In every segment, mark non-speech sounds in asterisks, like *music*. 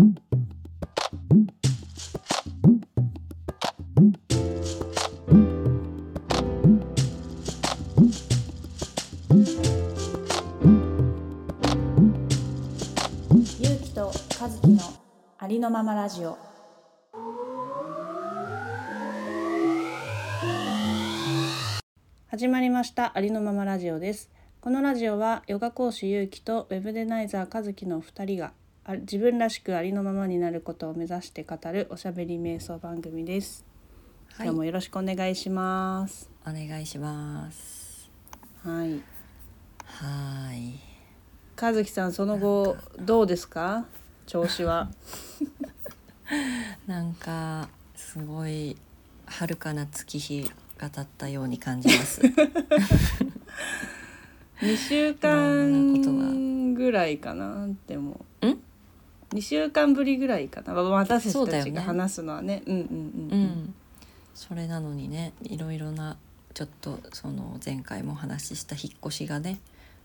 ゆうきと和樹のありのままラジオ。始まりましたありのままラジオです。このラジオはヨガ講師ゆうきとウェブデザイナー和樹の2人が自分らしくありのままになることを目指して語るおしゃべり瞑想番組です、はい。今日もよろしくお願いします。お願いします。はい。はーい。和樹さんその後どうですか？調子は？*laughs* なんかすごい遥かな月日が経ったように感じます。*laughs* 2週間ぐらいかなでも。ん2週間ぶりぐらいかな。まあ私たちが話すのはね。うんうんううん。ん。それなのにねいろいろなちょっとその前回もお話しした引っ越しがね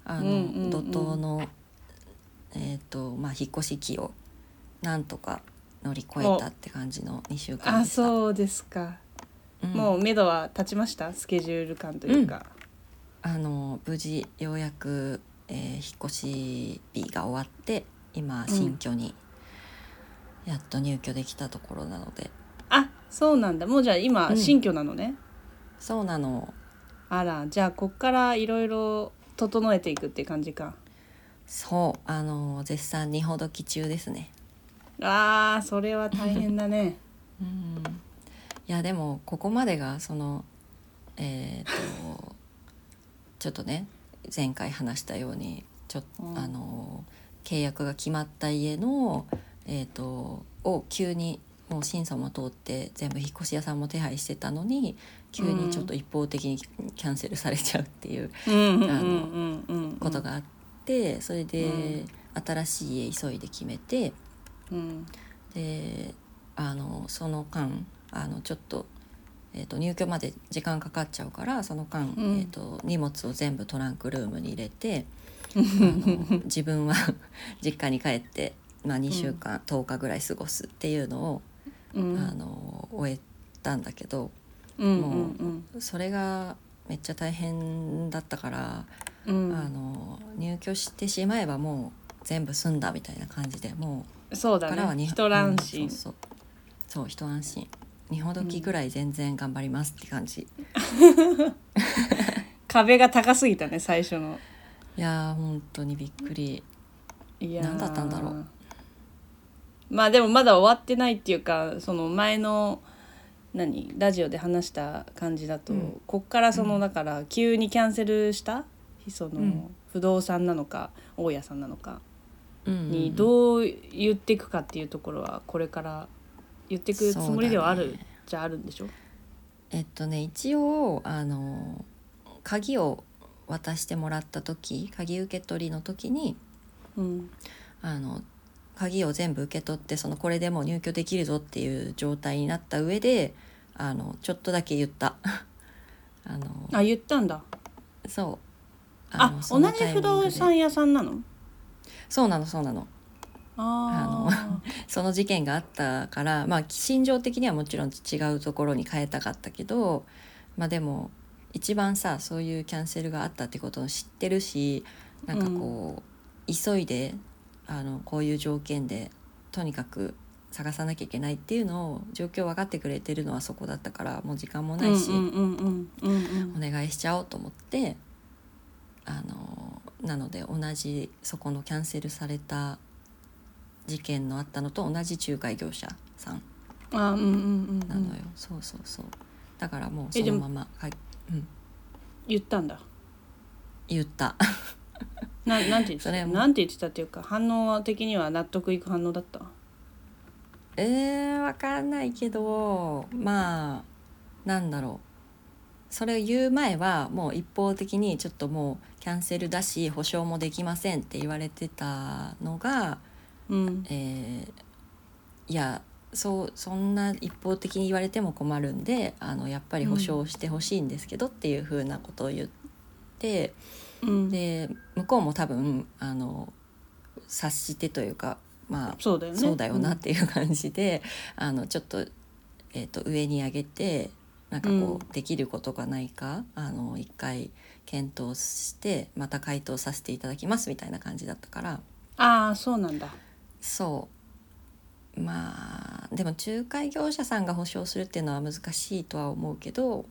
あの、うんうんうん。怒涛のえっ、とまあ引っ越し期をなんとか乗り越えたって感じの2週間あでした。そうですか、うん。もう目処は立ちました？スケジュール感というか、あの無事ようやく、えー引っ越し日が終わって今新居にやっと入居できたところなので、あそうなんだ。もうじゃあ今うん。新居なのね、そうなの。あらじゃあこっからいろいろ整えていくっていう感じか。そうあの絶賛荷ほどき中ですね。あーそれは大変だね。*laughs* うん。いやでもここまでがそのえっ、とちょっとね前回話したようにちょっと、うん。あの契約が決まった家のえっ、とを急にもう審査も通って全部引っ越し屋さんも手配してたのに急にちょっと一方的にキャンセルされちゃうっていうあのことがあってそれでうん。新しい家急いで決めてうん。であのその間あのちょっと,、えー、と入居まで時間かかっちゃうからその間、ん。えー、と荷物を全部トランクルームに入れて自分は *laughs* 実家に帰って、まあ、2週間、10日ぐらい過ごすっていうのを、うん。あの終えたんだけどうんもううん。それがめっちゃ大変だったから、うん。あの入居してしまえばもう全部済んだみたいな感じでもうそうだからは一安心、そうそう。一安心二ほどきぐらい全然頑張りますって感じ、*laughs* 壁が高すぎたね最初のいやー本当にびっくり。いやー。何だったんだろう。まあでもまだ終わってないっていうかその前の何ラジオで話した感じだと、うん。こっからその、だから急にキャンセルした？その、うん。不動産なのか大家さんなのかにうどう言っていくかっていうところはこれから言っていくつもりではある、ねじゃあるんでしょ？えっとね一応あの鍵を渡してもらった時鍵受け取りの時にうん。あの鍵を全部受け取ってそのこれでもう入居できるぞっていう状態になった上であのちょっとだけ言った。*laughs* あのあ言ったんだ。そう。あの同じ不動産屋さんなの？そうなのそうなの。ああ *laughs* その事件があったからまあ心情的にはもちろん違うところに変えたかったけどまあでも一番さそういうキャンセルがあったってことを知ってるしなんかこう、急いであのこういう条件でとにかく探さなきゃいけないっていうのを状況分かってくれてるのはそこだったからもう時間もないし、うんうんうんうんうんお願いしちゃおうと思ってあのなので同じそこのキャンセルされた事件のあったのと同じ仲介業者さん。あうんうんうんうなのよ、んそうそうそう。だからもうそのまま、はいうん、言ったんだ。言った。ななんて言ってそれも。たなんて言ってたっていうか反応的には納得いく反応だった？えー、わかんないけどまあなんだろう。それを言う前はもう一方的にちょっともうキャンセルだし保証もできませんって言われてたのがうん。えーいやそうそんな一方的に言われても困るんであのやっぱり保証してほしいんですけどっていうふうなことを言って、うん。で向こうも多分あの察してというかまあそうだよね。そうだよなっていう感じで、あのちょっと,、えー、と上に上げてなんかこう、うん。できることがないかあの一回検討してまた回答させていただきますみたいな感じだったから。ああそうなんだ。そう。まあでも仲介業者さんが保証するっていうのは難しいとは思うけど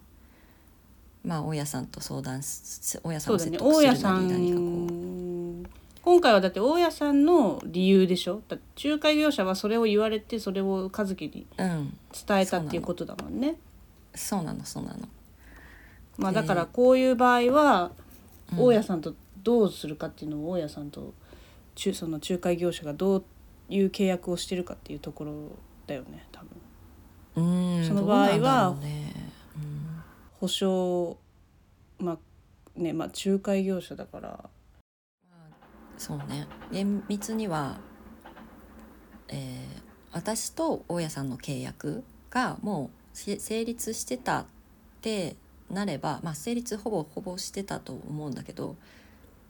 まあ大家さんと相談す大家さんを説得する大家さなり何かこう。ん今回はだって大家さんの理由でしょ？だ仲介業者はそれを言われてそれを和樹にうん、伝えたっていうことだもんねそうなのそうなの。まあでだからこういう場合はうん大家さんとどうするかっていうのを大家さんと中その仲介業者がどういう契約をしてるかっていうところだよね多分。うんその場合はね。うん。保証まあねまあ仲介業者だから。そうね。厳密には、えー私と大家さんの契約がもうし成立してたってなれば、まあ、成立ほぼほぼしてたと思うんだけど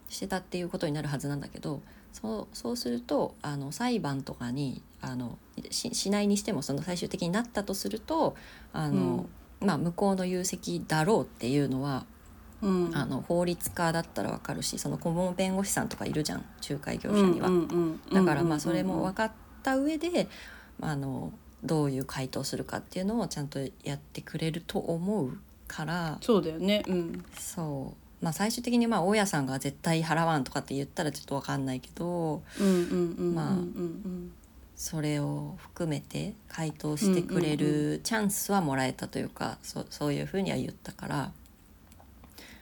してたっていうことになるはずなんだけどそうそうするとあの裁判とかにあのししないにしてもその最終的になったとするとあの、まあ、向こうの有責だろうっていうのはうん。あの法律家だったらわかるしその顧問弁護士さんとかいるじゃん仲介業者には。うんうんうんだからまあそれうんうんうんも分かった上で、まあ、あのどういう回答するかっていうのをちゃんとやってくれると思うから。そうだよね。うん。そう。まあ最終的にまあ大家さんが絶対払わんとかって言ったらちょっと分かんないけど。うんうんうんうんまあうんそれを含めて回答してくれるチャンスはもらえたというか、そそういうふうには言ったから、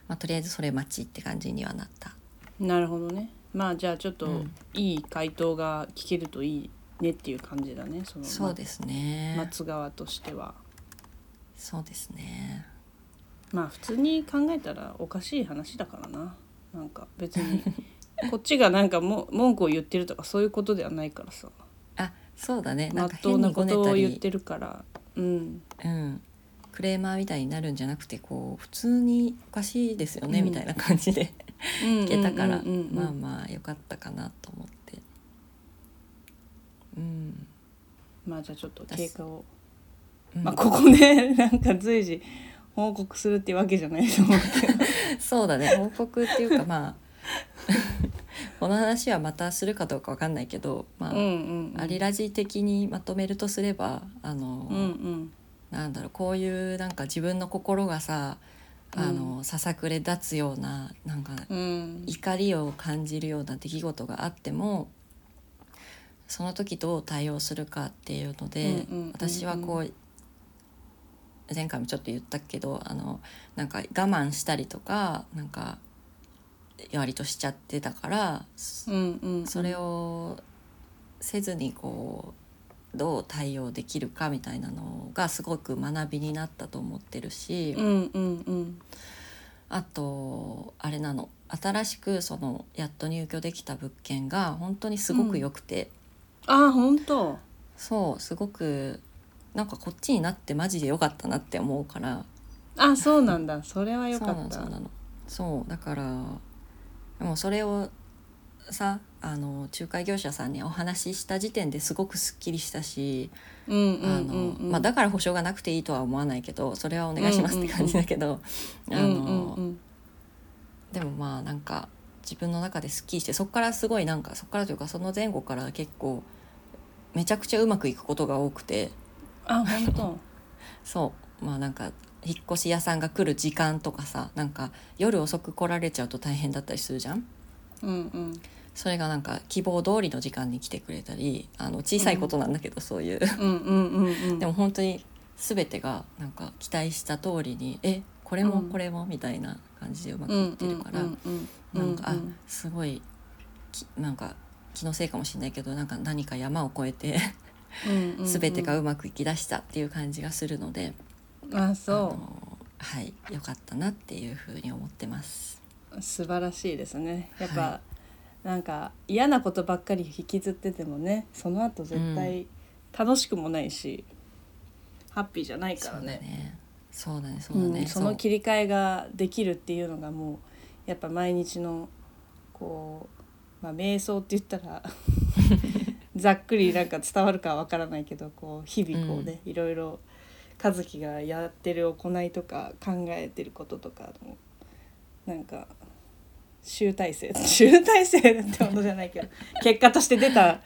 まあ、とりあえずそれ待ちって感じにはなった。うんなるほどね。まあじゃあちょっとうん。いい回答が聞けるといいねっていう感じだねそのそうですね、ま松側としては。そうですね。まあ普通に考えたらおかしい話だからな。なんか別に *laughs* こっちがなんかも文句を言ってるとかそういうことではないからさ。あそうだね。まっとうなことを言ってるから。うん。うん、クレーマーみたいになるんじゃなくてこう普通におかしいですよね、うん。みたいな感じでいけたから、まあまあよかったかなと思って。うん、まあじゃあちょっと経過を。うん。まあここね *laughs* なんか随時報告するっていうわけじゃないと思うけどそうだね。報告っていうかまあこの話はまたするかどうかわかんないけどまあ、うんうんうん。アリラジ的にまとめるとすればあの、うんうん。なんだろうこういうなんか自分の心がさあの、ささくれ立つようななんかうん。怒りを感じるような出来事があってもその時どう対応するかっていうので、うんうんうんうん。私はこう前回もちょっと言ったけどあのなんか我慢したりとかなんか割としちゃってたから、うんうんそれをせずにこうどう対応できるかみたいなのがすごく学びになったと思ってるし。うんうんうん。あとあれなの。新しくそのやっと入居できた物件が本当にすごく良くて、あ本当。そうすごくなんかこっちになってマジで良かったなって思うから。あそうなんだ。それはよかった。のそうなの。そうだからでもそれをさあの仲介業者さんにお話しした時点ですごくすっきりしたし、だから保証がなくていいとは思わないけどそれはお願いしますって感じだけど、でもまあなんか自分の中ですっきりしてそこからすごいなんかそこからというかその前後から結構めちゃくちゃうまくいくことが多くて。あ本当。*laughs* そう。まあなんか引っ越し屋さんが来る時間とかさなんか夜遅く来られちゃうと大変だったりするじゃん？うんうん。それがなんか希望通りの時間に来てくれたりあの小さいことなんだけど、そういう。うんうんうんうん。でも本当に全てがなんか期待した通りに「えこれもうん。これも」みたいな感じでうまくうんいってるから、なんか、すごいきなんか気のせいかもしれないけどなんか何か山を越えて *laughs* 全てがうまくいきだしたっていう感じがするので、ああそのはい良かったなっていうふうに思ってます。う素晴らしいですね。やっぱ、はなんか嫌なことばっかり引きずっててもねその後絶対楽しくもないし、ハッピーじゃないからね。ね。そうだねそうだね、うん、その切り替えができるっていうのがもうやっぱ毎日のこう、まあ、瞑想って言ったら *laughs* ざっくりなんか伝わるかわからないけどこう日々こうね、いろいろ和樹がやってる行いとか考えてることとかのなんか集大成集大成ってことじゃないけど結果として出た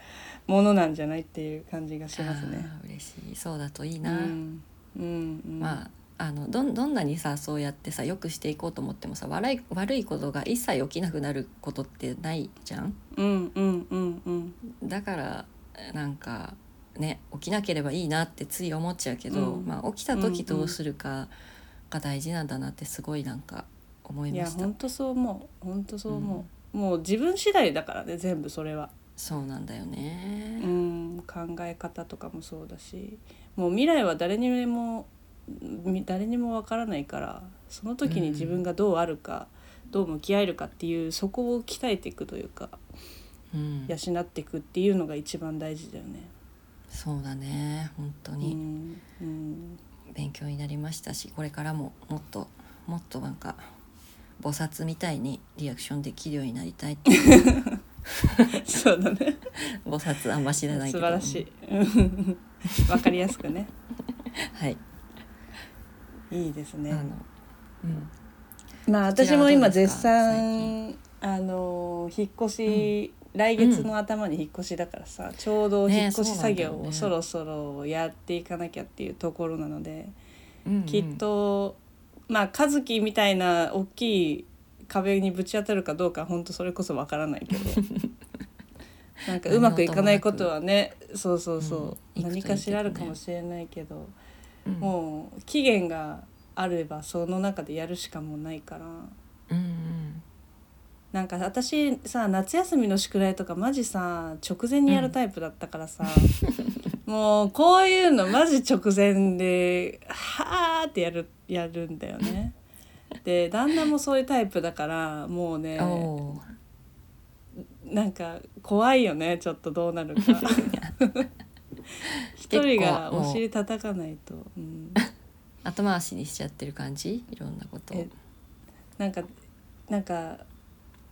ものなんじゃないっていう感じがしますね。嬉しい。そうだといいうんな、うんうん、まああのどんどんなにさそうやってさよくしていこうと思ってもさ悪い悪いことが一切起きなくなることってないじゃん。うんうんうんうん。だからなんかね起きなければいいなってつい思っちゃうけど、うん。まあ、起きた時どうするかが大事なんだなってすごいなんか思いいました。や本当そう思う。本当そう思う、もう自分次第だからね全部それは、そうなんだよね、うん、考え方とかもそうだし。もう未来は誰にもみ誰にもわからないからその時に自分がどうあるか、どう向き合えるかっていうそこを鍛えていくというかうん、養っていくっていうのが一番大事だよね。そうだね本当うに。んうん、勉強になりましたしこれからももっともっとなんか菩薩みたいにリアクションできるようになりたいって。*laughs* そうだね。菩薩あんま知らないけど。素晴らしい。うん。わかりやすくね。*laughs* はい。いいですね。うん。まあ私も今絶賛あの引っ越し、来月の頭に引っ越しだからさ、ちょうどね引っ越し作業をそろそろやっていかなきゃっていうところなので、うんうん。きっとまあ和樹みたいな大きい壁にぶち当たるかどうか本当それこそわからないけど *laughs* なんかうまくいかないことはねそうそうそう、うん何かしらあるかもしれないけど。うん。もう期限があればその中でやるしかもうないから。うんうんなんか私さ夏休みの宿題とかマジさ直前にやるタイプだったからさ、*laughs* もうこういうのマジ直前ではーってやるやるんだよね。で旦那もそういうタイプだからもうねなんか怖いよねちょっとどうなるか。*laughs* 一人がお尻叩かないと。うん *laughs* 後回しにしちゃってる感じ？いろんなことなんかなんか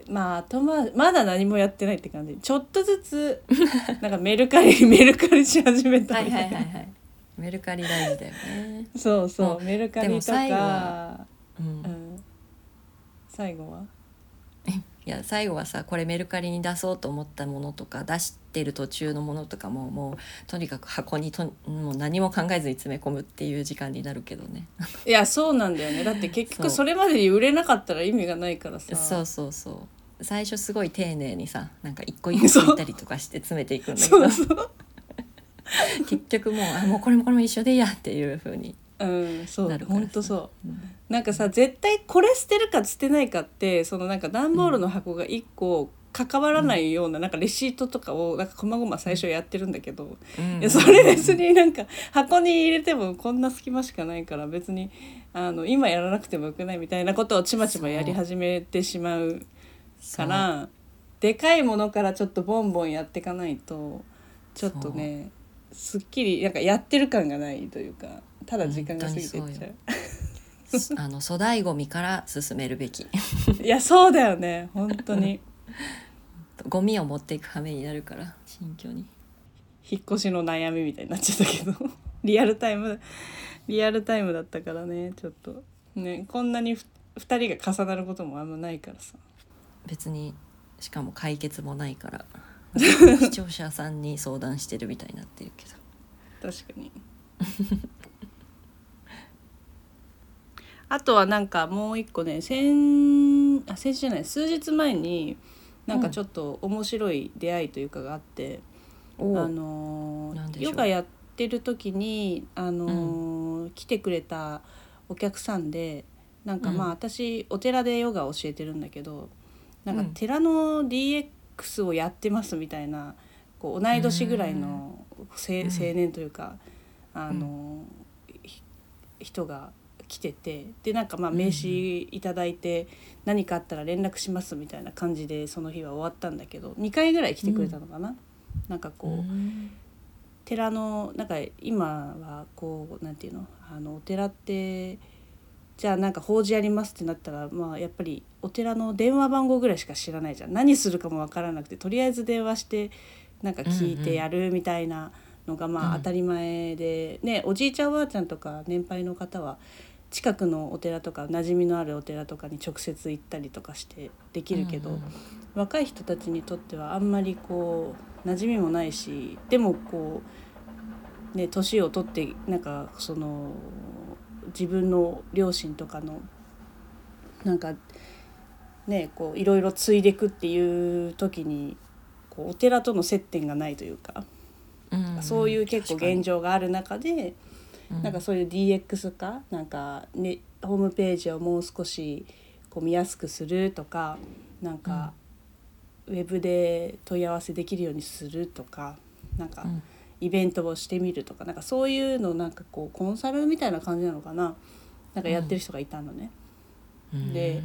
まあ後回まだ何もやってないって感じ。ちょっとずつ *laughs* なんかメルカリ *laughs* メルカリし始めたはいみたいいはいはい。メルカリ大事だよね、そうそもうメルカリとかは、うん。うん、最後は？いや最後はさこれメルカリに出そうと思ったものとか出してる途中のものとかももうとにかく箱にともう何も考えずに詰め込むっていう時間になるけどね。*laughs* いやそうなんだよね。だって結局それまでに売れなかったら意味がないからさ。そうそうそう。最初すごい丁寧にさなんか一個一個引いたりとかして詰めていくんだけど。*laughs* 結局もうあもうこれもこれも一緒でいいやっていう風にうんそう本当そう。なんかさ絶対これ捨てるか捨てないかってそのなんか段ボールの箱が1個関わらないような,、なんかレシートとかをなんかこまごま最初やってるんだけど、うん。いやそれ別になんか箱に入れてもこんな隙間しかないから別にあの今やらなくてもよくないみたいなことをちまちまやり始めてしまう。からでかいものからちょっとボンボンやっていかないとちょっとねすっきりなんかやってる感がないというかただ時間が過ぎていっちゃう。*laughs* あの粗大ごみから進めるべき。*laughs* いやそうだよね。本当に。ゴミを持っていく羽目になるから新居に。引っ越しの悩みみたいになっちゃったけど。*laughs* リアルタイムリアルタイムだったからねちょっと。ねこんなにふ2人が重なることもあんまないからさ。別にしかも解決もないから *laughs* 視聴者さんに相談してるみたいになってるけど。確かに。あとはなんかもう一個ね先あ先週じゃない数日前になんかちょっと面白い出会いというかがあって、おあのなんでしょう。ヨガやってる時に、あのー来てくれたお客さんでなんかまあうん。私お寺でヨガを教えてるんだけどなんかうん。寺の DX をやってますみたいなこう同い年ぐらいの青年というか、あのひ人が来ててでなんかまあ名刺いただいて何かあったら連絡しますみたいな感じでその日は終わったんだけど2回ぐらい来てくれたのかな。なんかこう、うん。寺のなんか今はこうなんていうのあのお寺ってじゃあなんか法事やりますってなったらまあやっぱりお寺の電話番号ぐらいしか知らないじゃん。何するかも分からなくてとりあえず電話してなんか聞いてやるみたいなのがまあうん。当たり前で、ねおじいちゃんおばあちゃんとか年配の方は近くのお寺とか馴染みのあるお寺とかに直接行ったりとかしてできるけど、若い人たちにとってはあんまりこう馴染みもないしでもこうね年を取ってなんかその自分の両親とかのなんかねこういろいろ継いでくっていう時にこうお寺との接点がないというか、うん。そういう結構現状がある中で、なんかそういう DX 化なんか、ね、ホームページをもう少しこう見やすくするとかなんか、ウェブで問い合わせできるようにするとかなんかうんイベントをしてみるとかなんかそういうのなんかこうコンサルみたいな感じなのかななんかやってる人がいたのね。うんで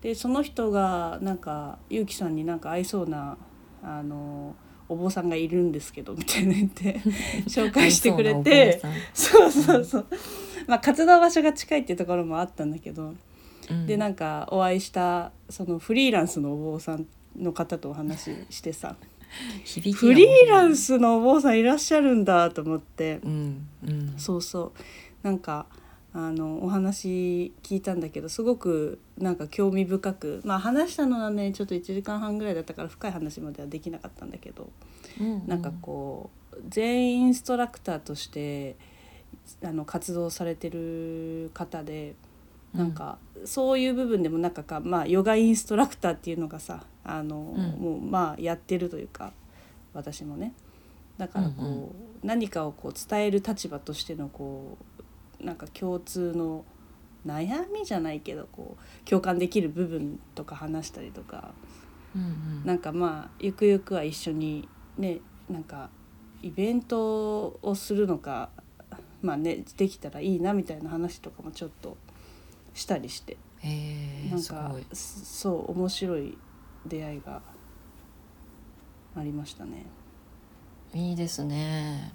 でその人がなんかゆうきさんになんか合いそうなあのお坊さんがいるんですけどみたいな言って *laughs* 紹介してくれて。そうそうそう。まあ活動場所が近いっていうところもあったんだけど、でなんんかお会いしたそのフリーランスのお坊さんの方とお話ししてさ、フリーランスのお坊さんいらっしゃるんだと思って、うんうんそうそう。なんかあのお話聞いたんだけどすごくなんか興味深くまあ話したのはねちょっと1時間半ぐらいだったから深い話まではできなかったんだけど、うんなんかこう全員インストラクターとしてあの活動されてる方でなんかそういう部分でもなんかかまあヨガインストラクターっていうのがさあの、うん。もうまあやってるというか私もね。だからこう、うんうん。何かをこう伝える立場としてのこうなんか共通の悩みじゃないけどこう共感できる部分とか話したりとか。うんうん。なんかまあゆくゆくは一緒にねなんかイベントをするのかまあねできたらいいなみたいな話とかもちょっとしたりして。へえすなんかそそう面白い出会いがありましたね。いいですね。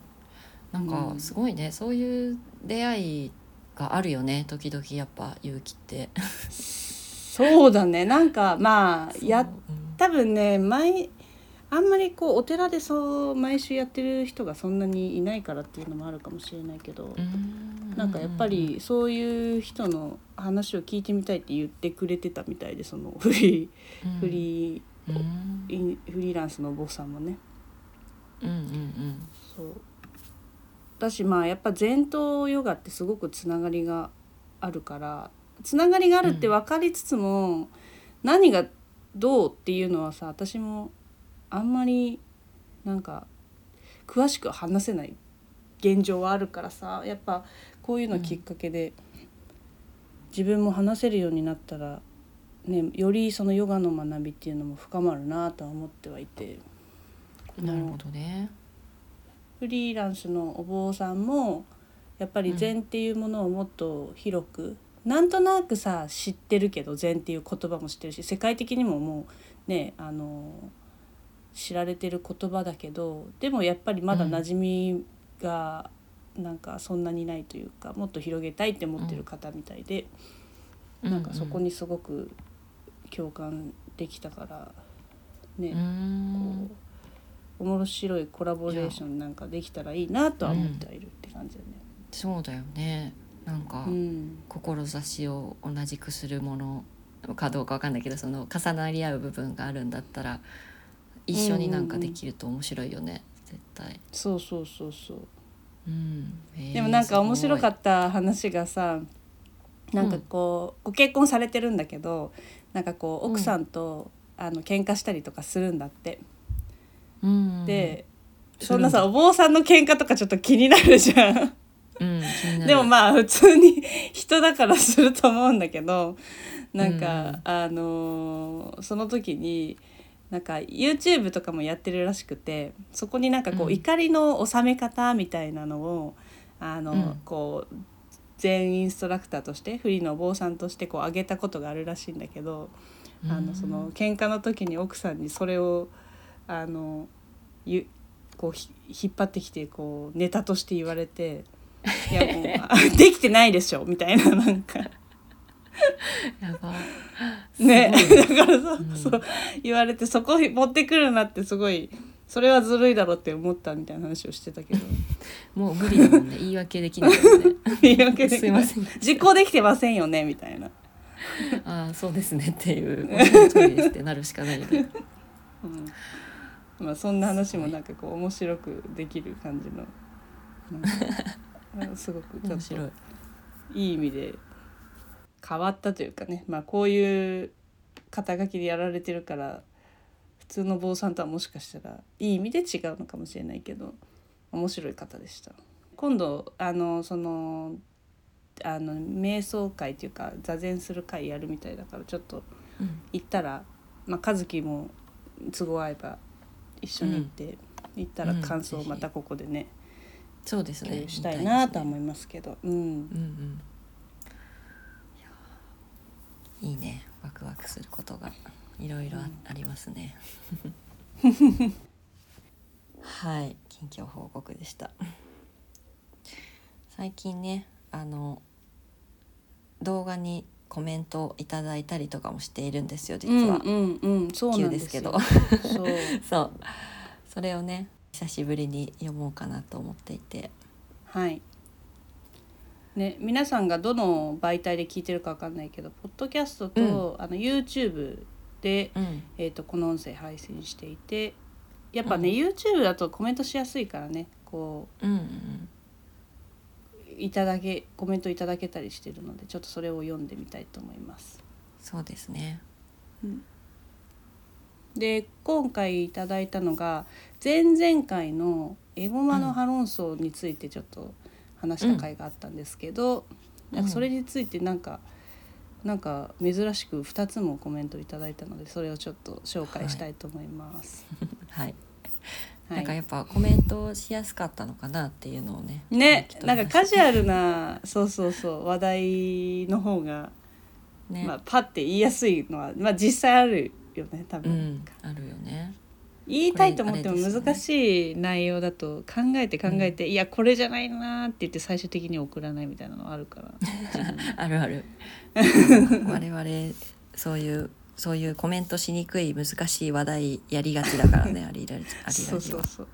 なんうん。かすごいね、そういう出会いがあるよね。時々やっぱ勇気って。そうだね。なんかまあや *laughs* そう多分ね毎あんまりこうお寺でそう毎週やってる人がそんなにいないからっていうのもあるかもしれないけど、うん。うんなんかやっぱりそういう人の話を聞いてみたいって言ってくれてたみたいでそのフリうん。ーフリうん。ーフリーランスのお坊さんもね。うんうんそう。だしまあやっぱ前頭ヨガってすごくつながりがあるからつながりがあるって分かりつつも、何がどうっていうのはさ私もあんまりなんか詳しく話せない現状はあるからさやっぱこういうのきっかけで、自分も話せるようになったら、ね、よりそのヨガの学びっていうのも深まるなとは思ってはいて。うんなるほどねフリーランスのお坊さんもやっぱり禅っていうものをもっと広く、なんとなくさ知ってるけど禅っていう言葉も知ってるし世界的にももうねあの知られてる言葉だけどでもやっぱりまだ馴染みがなんかそんなにないというかもっと広げたいって思ってる方みたいで、なんかそこにすごく共感できたからね、うん。こう面白いコラボレーションなんかできたらいいなとは思ってはいるって感じだね。そうだよね。なんか、うん、志を同じくするものかどうかわかんないけどその重なり合う部分があるんだったら一緒になんかできると面白いよね、絶対、そうそうそうそう。うん。えーでもなんか面白かすった話がさなんかこう、ご結婚されてるんだけどなんかこううん奥さんと、あの喧嘩したりとかするんだって。うん、で、うん。そんなさお坊さんの喧嘩とかちょっと気になるじゃん。うん、でもまあ普通に人だからすると思うんだけどなんか、うん。あのーその時になんか YouTube とかもやってるらしくてそこになんかこう、うん。怒りの収め方みたいなのをあの、うん。こう全インストラクターとしてフリーのお坊さんとしてこう上げたことがあるらしいんだけど、あのその喧嘩の時に奥さんにそれをあのゆこうひ引っ張ってきてこうネタとして言われて「いやもう *laughs* あできてないでしょ」みたいななんか *laughs* やば。*laughs* ね。*laughs* だからそう,、うん。そう言われてそこ持ってくるなってすごいそれはずるいだろって思ったみたいな話をしてたけど。もう無理だもんね言い訳できないもんね。言い訳ですいません。実行できてませんよねみたいな、ああそうですねっていうりですってなるしかないよね。うん。まあ、そんな話もなんかこう面白くできる感じのすごくちょっ面白い。といい意味で変わったというかね、まあ、こういう肩書きでやられてるから普通の坊さんとはもしかしたらいい意味で違うのかもしれないけど面白い方でした。今度あのそのあの瞑想会っていうか座禅する会やるみたいだからちょっとうん。行ったら、まあ、和樹も都合合えば一緒に行って、行ったらうん。感想をまたここでね、そうですね。共有したいなとは見思いますけど、うん。うんうんいいね。ワクワクすることがいろいろありますね。はい。近況報告でした。最近ねあの動画にコメントをいただいたりとかもしているんですよ実は、うんうんうん。そうなんです急よですそう。そう。それをね久しぶりに読もうかなと思っていて。はいね皆さんがどの媒体で聞いてるかわかんないけどポッドキャストと、あの YouTube で、うん。えー、とこの音声配信していてやっぱね、うん。YouTube だとコメントしやすいからねこうんうんういただけコメントいただけたりしてるのでちょっとそれを読んでみたいと思います。そうですね。で今回いただいたのが前々回のエゴマのハロンソについてちょっと話した回があったんですけど、うんなんかそれについてなんかなんか珍しく2つもコメントいただいたのでそれをちょっと紹介したいと思います。*laughs* はい、はい。なんかやっぱコメントしやすかったのかなっていうのをねねなんかカジュアルなそうそうそう話題の方が、ね、まあ、パッて言いやすいのは、まあ、実際あるよね多分、うんあるよね言いたいと思っても難しい内容だと考えて考えて、いやこれじゃないなーって言って最終的に送らないみたいなのあるから *laughs* あるある。我々そういうそういうコメントしにくい難しい話題やりがちだからね *laughs* ありがちありそがちはうそう。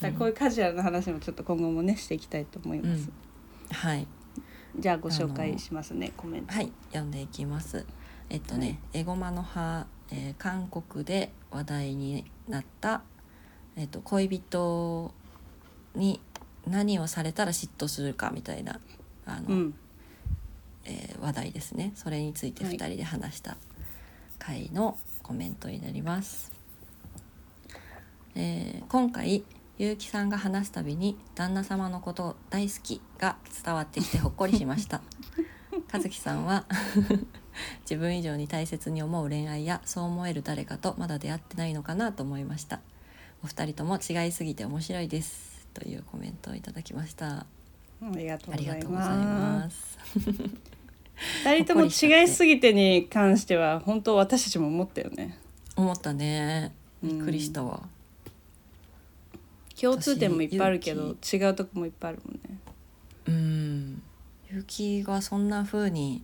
そうだこういうカジュアルな話もちょっと今後もねしていきたいと思います、はい。じゃあご紹介しますねコメント。はい。読んでいきます。えっとね、エゴマの葉、えー韓国で話題になった、えっと、恋人に何をされたら嫉妬するかみたいなあの、うん。えー話題ですね。それについてはい。2人で話した回のコメントになります、えー今回結城さんが話すたびに旦那様のこと大好きが伝わってきてほっこりしました。*laughs* 和樹さんは *laughs* 自分以上に大切に思う恋愛やそう思える誰かとまだ出会ってないのかなと思いました。お二人とも違いすぎて面白いです。というコメントをいただきました。ありがとうあございまます。*laughs* 二人とも違いすぎてに関しては本当私たちも思ったよね。思ったね。うんびっくりしたわ、共通点もいっぱいあるけど私違うとこもいっぱいあるもんね。うん。結城がそんな風に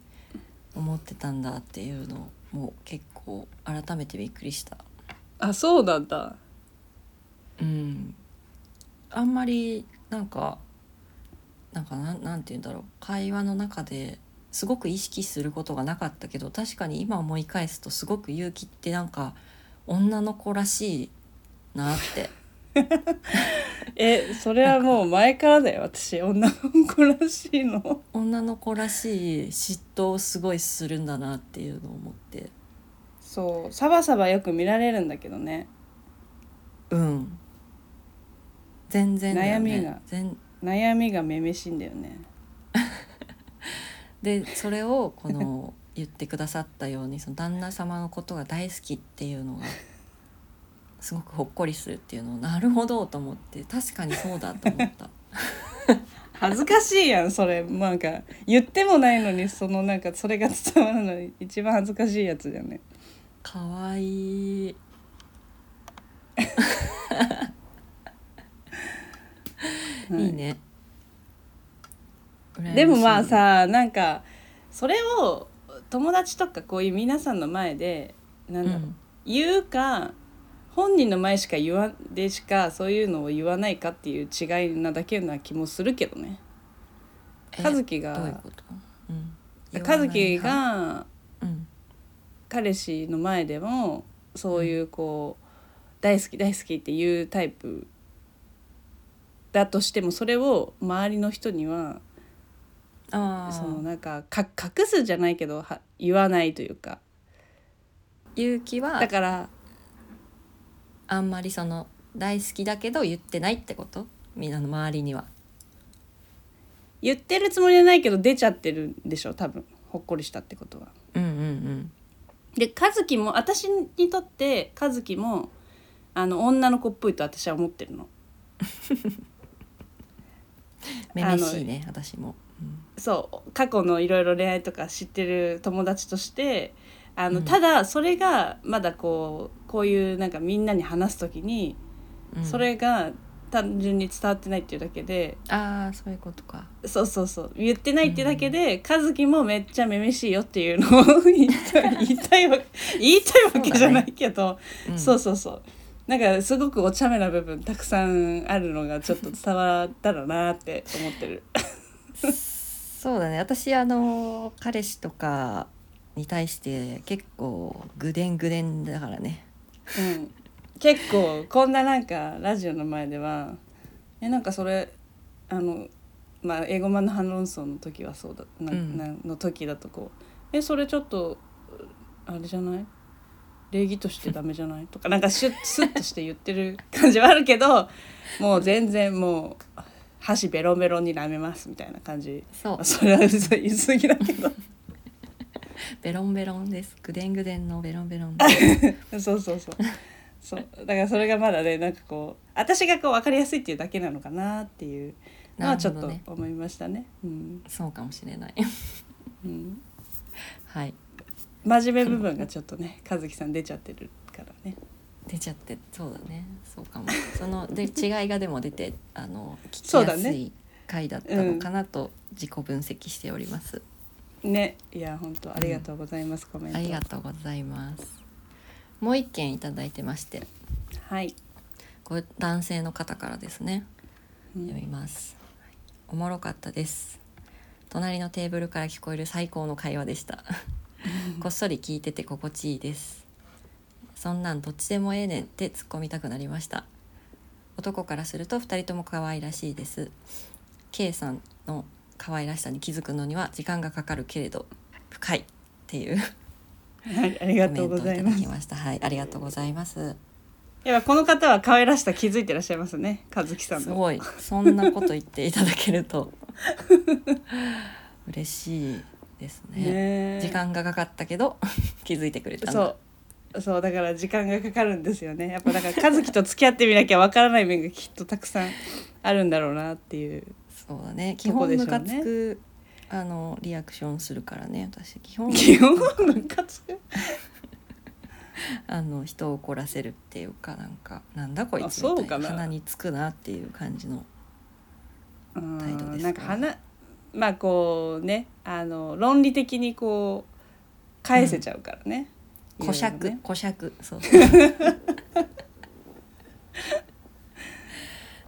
思ってたんだっていうのも結構改めてびっくりした。あそうなんだ。うん。あんまりなんかなんかなんなんて言うんだろう。会話の中ですごく意識することがなかったけど確かに今思い返すとすごく勇気ってなんか女の子らしいなって *laughs* えそれはもう前からだよ。私女の子らしいの。女の子らしい嫉妬をすごいするんだなっていうのを思って。そう。サバサバよく見られるんだけどね。うん。全然ね。悩みが。全。悩みがめめしいんだよね。*laughs* でそれをこの言ってくださったようにその旦那様のことが大好きっていうのがすごくほっこりするっていうのをなるほどと思って確かにそうだと思った。*laughs* 恥ずかしいやんそれ。なんか言ってもないのにそのなんかそれが伝わるのに一番恥ずかしいやつじゃね。かわいい。いいね。羨ましい。でもまあさなんかそれを友達とかこういう皆さんの前でなんだろう、うん。言うか本人の前しか言わでしかそういうのを言わないかっていう違いなだけな気もするけどね。え和樹が和樹言わない派がうん。彼氏の前でもそういうこう大好き大好きっていうタイプだとしてもそれを周りの人にはあそのあなんかか隠すじゃないけどは言わないというか。勇気はだからあんまりその大好きだけど言ってないってこと？みんなの周りには。言ってるつもりはないけど出ちゃってるんでしょ？多分。ほっこりしたってことは。うんうんうん。で和樹も私にとって和樹もあの女の子っぽいと私は思ってるの。*laughs* めめしいね私も、うん。そう過去のいろいろ恋愛とか知ってる友達としてあの、うん。ただそれがまだこうこういうなんかみんなに話す時に、うん。それが単純に伝わってないっていうだけでああそういうことか。そうそうそう。言ってないってだけで、和樹もめっちゃめめしいよっていうのを *laughs* 言いたい言いたいわ言いたいわけじゃないけどそう,、ん。そうそうなんかすごくお茶目な部分たくさんあるのがちょっと伝わったらなって思ってる。そうだね。私あの彼氏とかに対して結構ぐでんぐでんだからねうん、結構こんななんかラジオの前ではえなんかそれあのまあ英語版の反論争の時はそうだな、うん。なの時だとこうえそれちょっとあれじゃない？礼儀としてダメじゃない？とかなんかシュッスッとして言ってる感じはあるけどもう全然もう箸ベロベロに舐めますみたいな感じ。そう。それは言い過ぎだけど *laughs* ベロンベロンです。ぐでんぐでんのベロンベロン *laughs* そうそうそう。そう。だからそれがまだねなんかこう私がこう分かりやすいっていうだけなのかなっていうのはちょっと思いましたね。うん。そうかもしれない。うん、はい。真面目部分がちょっとね和樹さん出ちゃってるからね。出ちゃってそうだね。そうかも。そので違いがでも出てあの聞きやすい回だったのかなと自己分析しております、ねいや本当ありがとうございます、コメント。ありがとうございます。もう一件いただいてまして。はい。これ男性の方からですね。うん。読みます。おもろかったです。隣のテーブルから聞こえる最高の会話でした。*laughs* こっそり聞いてて心地いいです。そんなんどっちでもええねんって突っ込みたくなりました。男からすると二人とも可愛らしいです。K さんの可愛らしさに気づくのには時間がかかるけれど深いっていうはい、ありがとうございます。きました。はいありがとうございます。やっぱこの方は可愛らしさ気づいてらっしゃいますね和樹さんの。すごい。そんなこと言っていただけると。*laughs* 嬉しいですね。ね時間がかかったけど *laughs* 気づいてくれたそう。そうだから時間がかかるんですよね。やっぱだから和樹と付き合ってみなきゃわからない面がきっとたくさんあるんだろうなっていうそうだね。基本ムカつくあのリアクションするからね私。基本。基本ムカつく？*laughs* あの人を怒らせるっていうかなんかなんだこいあつみたいな。鼻につくなっていう感じの。うん態度ですかなんか花まあこうねあの論理的にこう返せちゃうからね、小尺いろいろね。小尺そう *laughs*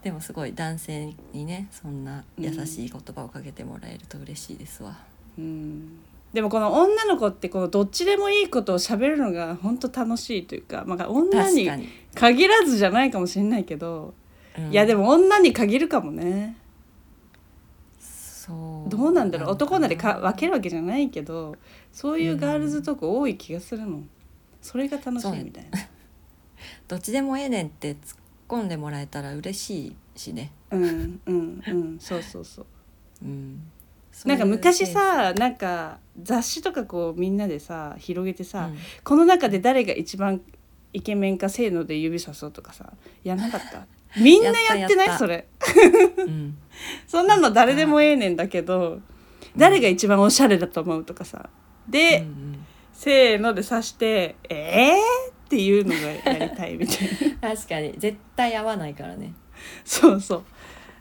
でもすごい男性にねそんな優しい言葉をかけてもらえると嬉しいですわ、うん。でもこの女の子ってこのどっちでもいいことを喋るのが本当楽しいというか、まあ、女に限らずじゃないかもしれないけど、うん。いやでも女に限るかもね。そう。どうなんだろう。男なりか分けるわけじゃないけどそういうガールズトーク多い気がするの、それが楽しいみたいな。*laughs* どっちでもええねんって突っ込んでもらえたら嬉しいしね。うんうんうん。そうそうそう。うん。なんか昔さなんか雑誌とかこうみんなでさ広げてさ、センスこの中で誰が一番イケメンかせーので指さそうとかさやんなかった？*laughs* みんなやってない？それ。うん。う *laughs* んそんなの誰でもええねんだけど誰が一番おしゃれだと思うとかさ。で、うんうん。せーので刺して「えー?」っていうのがやりたいみたいな。*laughs* 確かに。絶対合わないからね。そうそう。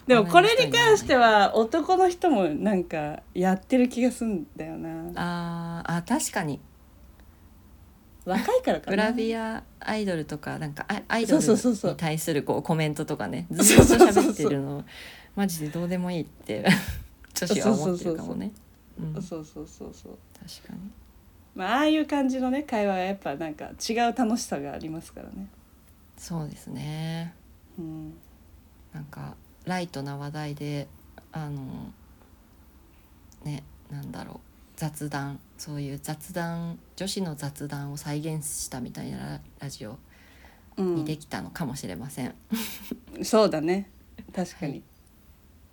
でもこれに関しては男の人もなんかやってる気がすんだよな。あーあ確かに。若いからかな。グラビアアイドルとかなんかアアイドルに対するこうコメントとかね。ずっと喋ってるの。マジでどうでもいいって *laughs* 女子は思ってるかもね。そうそうそうそう。かにまあああいう感じのね会話はやっぱなんか違う楽しさがありますからね。そうですね。うん。なんかライトな話題であのねなんだろう。雑談。そういう雑談女子の雑談を再現したみたいなララジオうん。にできたのかもしれません。そうだね。確かに、はい。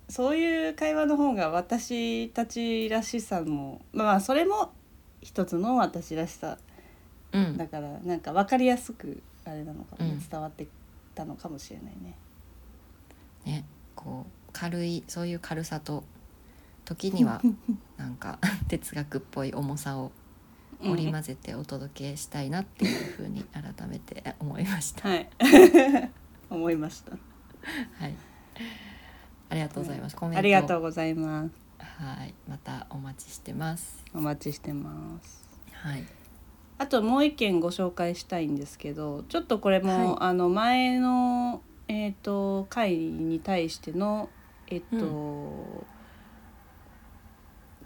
そういう会話の方が私たちらしさもまあそれも一つの私らしさうんだからなんか分かりやすくあれなのかもね、うん伝わってたのかもしれないね。ねこう軽いそういう軽さと時には *laughs* なんか *laughs* 哲学っぽい重さを織り交ぜてお届けしたいなっていうふうに改めて思いました。はい *laughs* 思いました。はい。ありがとうございます。コメントありがとうございます。はい、またお待ちしてます。お待ちしてます。はい。あともう一件ご紹介したいんですけどちょっとこれも、はいあの前の、えー、と回に対しての、えっと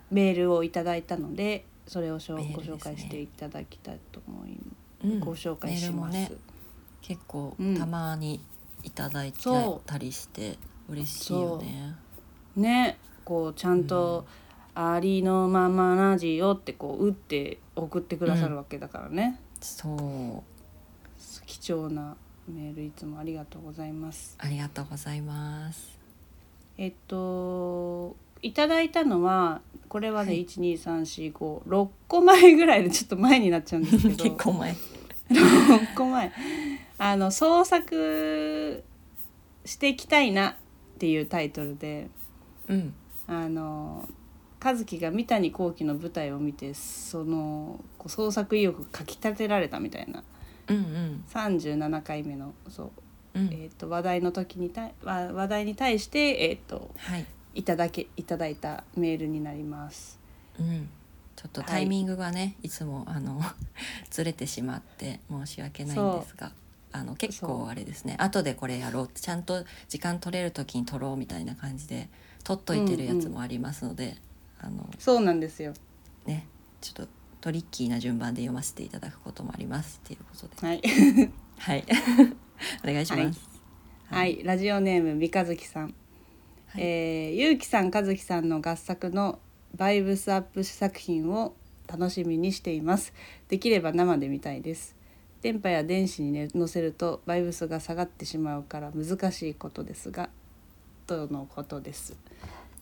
メールをいただいたのでそれをしょ、ね紹介していただきたいと思いうんご紹介します。ね結構うんたまにいただいたりして嬉しいよね。ねこうちゃんと「ありのままラジオ」ってこう打って送ってくださるわけだからね、そう、貴重なメールいつもありがとうございます。ありがとうございます。えっといただいたのはこれはね、はい12345個前ぐらいでちょっと前になっちゃうんですけど *laughs* 結構前。6個前あの創作していきたいなっていうタイトルでうん。あの和樹が三谷幸喜の舞台を見てその創作意欲かきたてられたみたいなうんうん37回目のそう、うん。えー、と話題の時にた話題に対して、えー、とはい。いただけいただいたメールになります。うん。ちょっとタイミングがね、い、つもあの *laughs* ずれてしまって申し訳ないんですが。あの結構あれですね後でこれやろうちゃんと時間取れる時に取ろうみたいな感じで取っといてるやつもありますので、あのそうなんですよ。ねちょっとトリッキーな順番で読ませていただくこともありますっていうことで。はい、はい。*laughs* お願いします。はい、ラジオネーム三日月さん。はい。えーゆうきさん和樹さんの合作のバイブスアップ作品を楽しみにしています。できれば生で見たいです。電波や電子に、ね、載せるとバイブスが下がってしまうから難しいことですがとのことです。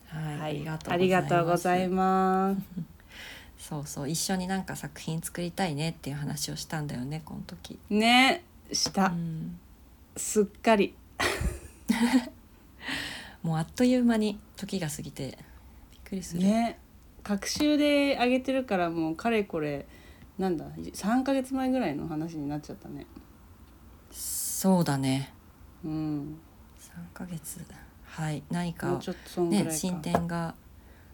はい、ありがとうございます。*laughs* そうそう一緒になんか作品作りたいねっていう話をしたんだよねこの時。ねした。うんすっかり。*laughs* もうあっという間に時が過ぎてびっくりする。ね隔週で上げてるからもうかれこれなんだ3ヶ月前ぐらいの話になっちゃったね。そうだね。うん。3ヶ月はい何もか。ね進展が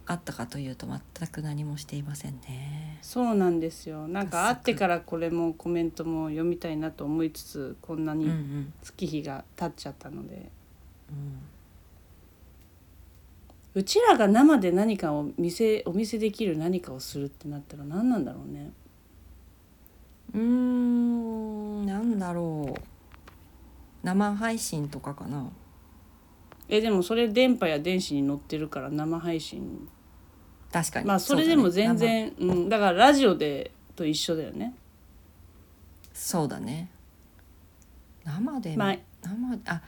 あったかというと全く何もしていませんね。そうなんですよ。なんか会ってからこれもコメントも読みたいなと思いつつこんなうんうにん。月日が経っちゃったので、うん。うちらが生で何かを見せお見せできる何かをするってなったら何なんだろうね。うーんなんだろう。生配信とかかなえでもそれ電波や電子に載ってるから生配信。確かに。まあそれでも全然う、ん、だからラジオでと一緒だよね。そうだね。生で、まあ生あ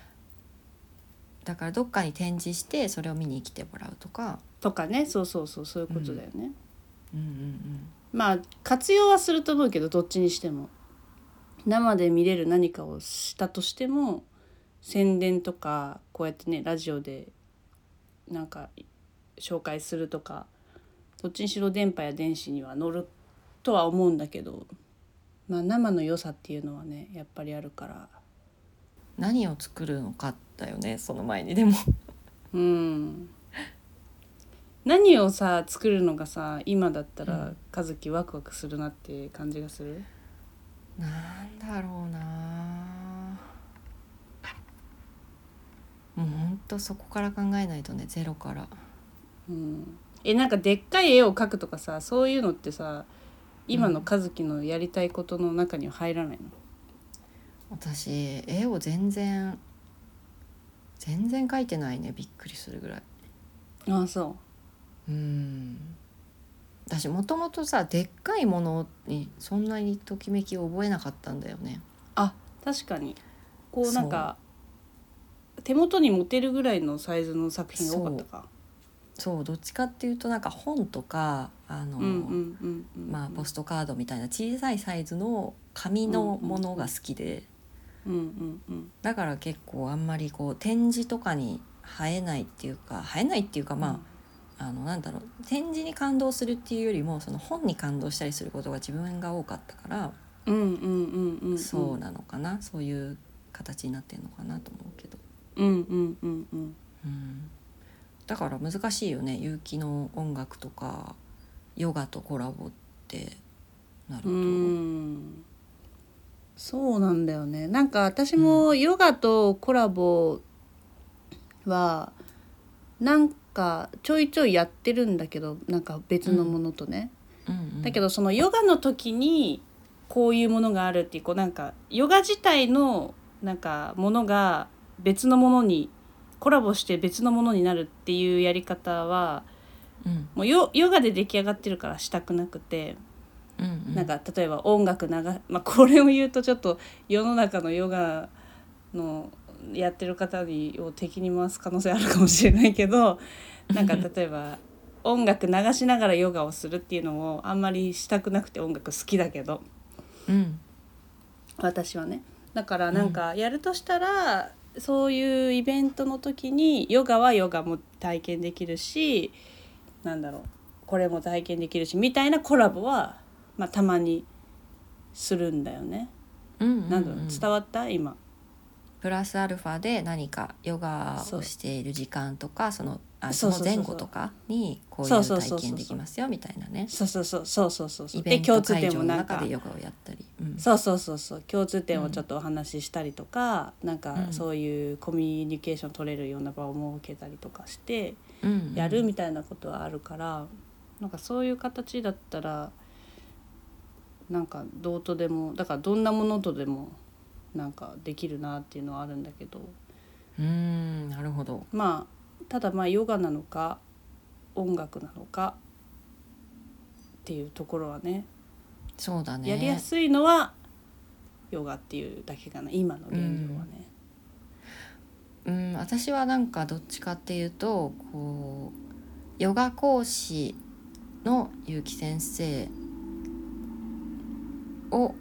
だからどっかに展示してそれを見に来てもらうとか。とかね。そうそうそう。そういうことだよね、うんうん。まあ活用はすると思うけどどっちにしても。生で見れる何かをしたとしても宣伝とかこうやってねラジオでなんか紹介するとかどっちにしろ電波や電子には乗るとは思うんだけど、まあ、生の良さっていうのはねやっぱりあるから。何を作るのかだよねその前にでも。うん。何をさ作るのがさ今だったらうん。和樹ワクワクするなって感じがする？なんだろうなもうほんとそこから考えないとねゼロから。うん、えなんかでっかい絵を描くとかさそういうのってさ今の和樹のやりたいことの中には入らないの、私絵を全然全然描いてないねびっくりするぐらい。ああそう。ん。私もともとさでっかいものにそんなにときめきを覚えなかったんだよね。うあ確かに。こうなんか手元に持てるぐらいのサイズの作品が多かったか。そう。どっちかっていうとなんか本とかあの、まあ、ポストカードみたいな小さいサイズの紙のものが好きで、うんうんうん。だから結構あんまりこう展示とかに映えないっていうか映えないっていうかまあ、あのなんだろう。展示に感動するっていうよりもその本に感動したりすることが自分が多かったから、うんうんうんうんうん。そうなのかな。そういう形になってんのかなと思うけど、うんうんうんうん。うん、だから難しいよね結城の音楽とかヨガとコラボってなると。うん。そうなんだよね。なんか私もヨガとコラボはなんかちょいちょいやってるんだけどなんか別のものとね、うんうん。だけどそのヨガの時にこういうものがあるっていうこうなんかヨガ自体のなんかものが別のものにコラボして別のものになるっていうやり方はうん。もうヨヨガで出来上がってるからしたくなくて。うんうん。なんか例えば音楽流まあこれを言うとちょっと世の中のヨガのやってる方にを敵に回す可能性あるかもしれないけど *laughs* なんか例えば音楽流しながらヨガをするっていうのをあんまりしたくなくて音楽好きだけどうん。私はね。だからなんかやるとしたら、そういうイベントの時にヨガはヨガも体験できるしなんだろうこれも体験できるしみたいなコラボは、まあ、たまにするんだよね。うんうんうんなんだろう伝わった？今。プラスアルファで何かヨガをしている時間とかそのあそそうそうそう。そうの前後とかにこういそううそうそうそう。体験できますよみたいなね。そうそうそうそうそうそうそう。で共通点もなんか。中でヨガをやったり、うん。そうそうそうそう。共通点をちょっとお話ししたりとか、なんかうん。そういうコミュニケーション取れるような場を設けたりとかして。うんうん。やるみたいなことはあるから、なんかそういう形だったらなんかどうとでもだからどんなものとでもなんかできるなっていうのはあるんだけど。うんなるほど。まあただまあヨガなのか音楽なのかっていうところはねそうだねやりやすいのはヨガっていうだけかな今の現状はね。うん私はなんかどっちかっていうとこうヨガ講師の結城先生を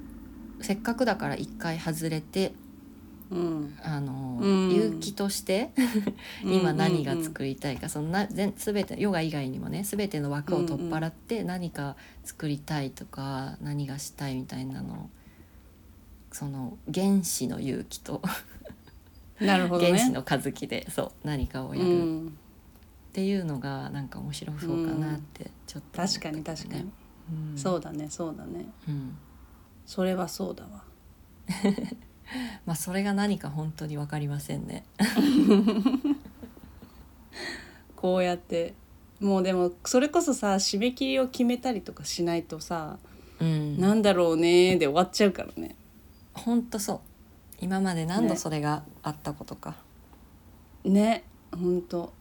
せっかくだから一回外れてうん。あの、うん。勇気として今何が作りたいか、そのな全全てヨガ以外にもね全ての枠を取っ払って何か作りたいとか、何がしたいみたいなのその原始の勇気と、なるほどね。原始の和樹でそう何かをうやる。っん、ていうのがなんか面白そうかなってちょっと思っ確たかに確かに、うん、そうだねそうだね。うん、それはそうだわ。*laughs* *laughs* まあそれが何か本当に分かりませんね。*laughs* こうやって。もうでもそれこそさ締め切りを決めたりとかしないとさ、うん、なんだろうねで終わっちゃうからね。本当そう。今まで何度ねそれがあったことか。ね。ほんと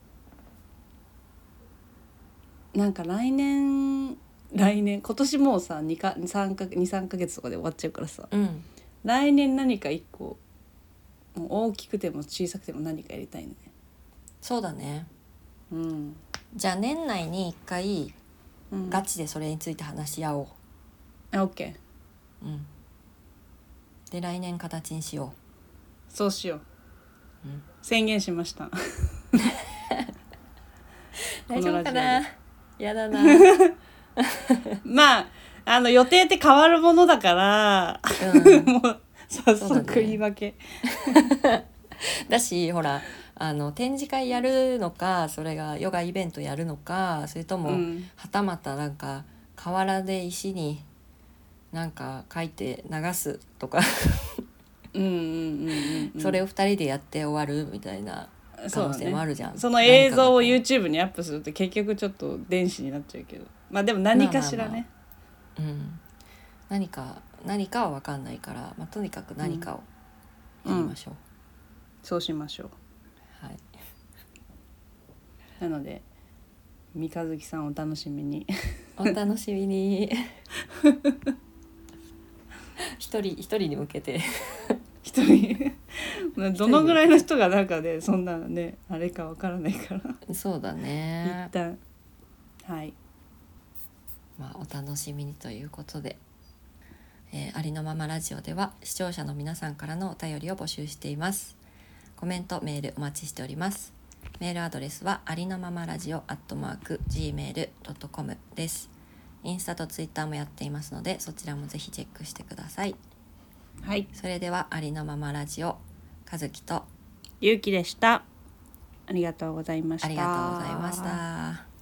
なんか来年来年今年もうさ2か3か23か月とかで終わっちゃうからさ。うん来年何か一個もう大きくても小さくても何かやりたいね。そうだね。うん、じゃあ年内に一回うん、ガチでそれについて話し合おう、あ OK うん、で来年形にしよそうしよう、うん。宣言しました。う *laughs* 大丈夫かな？やだな。*laughs* *laughs* まああの予定って変わるものだから。うん。*laughs* もう早速ね。言い訳だしほらあの展示会やるのかそれがヨガイベントやるのかそれとも、うん。はたまたなんか河原で石になんか書いて流すとか。それを2人でやって終わるみたいな可能性もあるじゃん。その映像を YouTube にアップすると結局ちょっと電子になっちゃうけど。まあでも何かしらね、がうん、何か何かは分かんないから、まあ、とにかく何かをやりましょう。そうしましょう。はい、なので三日月さんお楽しみに。お楽しみに。一人一人に向けて。一人。まあどのぐらいの人が中でそんなねあれかわからないから。そうだね。一、旦。はいまあ、お楽しみにということで、えーありのままラジオでは視聴者の皆さんからのお便りを募集しています。コメントメールお待ちしております。メールアドレスはありのままラジオアットマーク gmail.com です。インスタとツイッターもやっていますのでそちらもぜひチェックしてください。はい。それではありのままラジオ和樹とゆうきでした。ありがとうございました。ありがとうございました。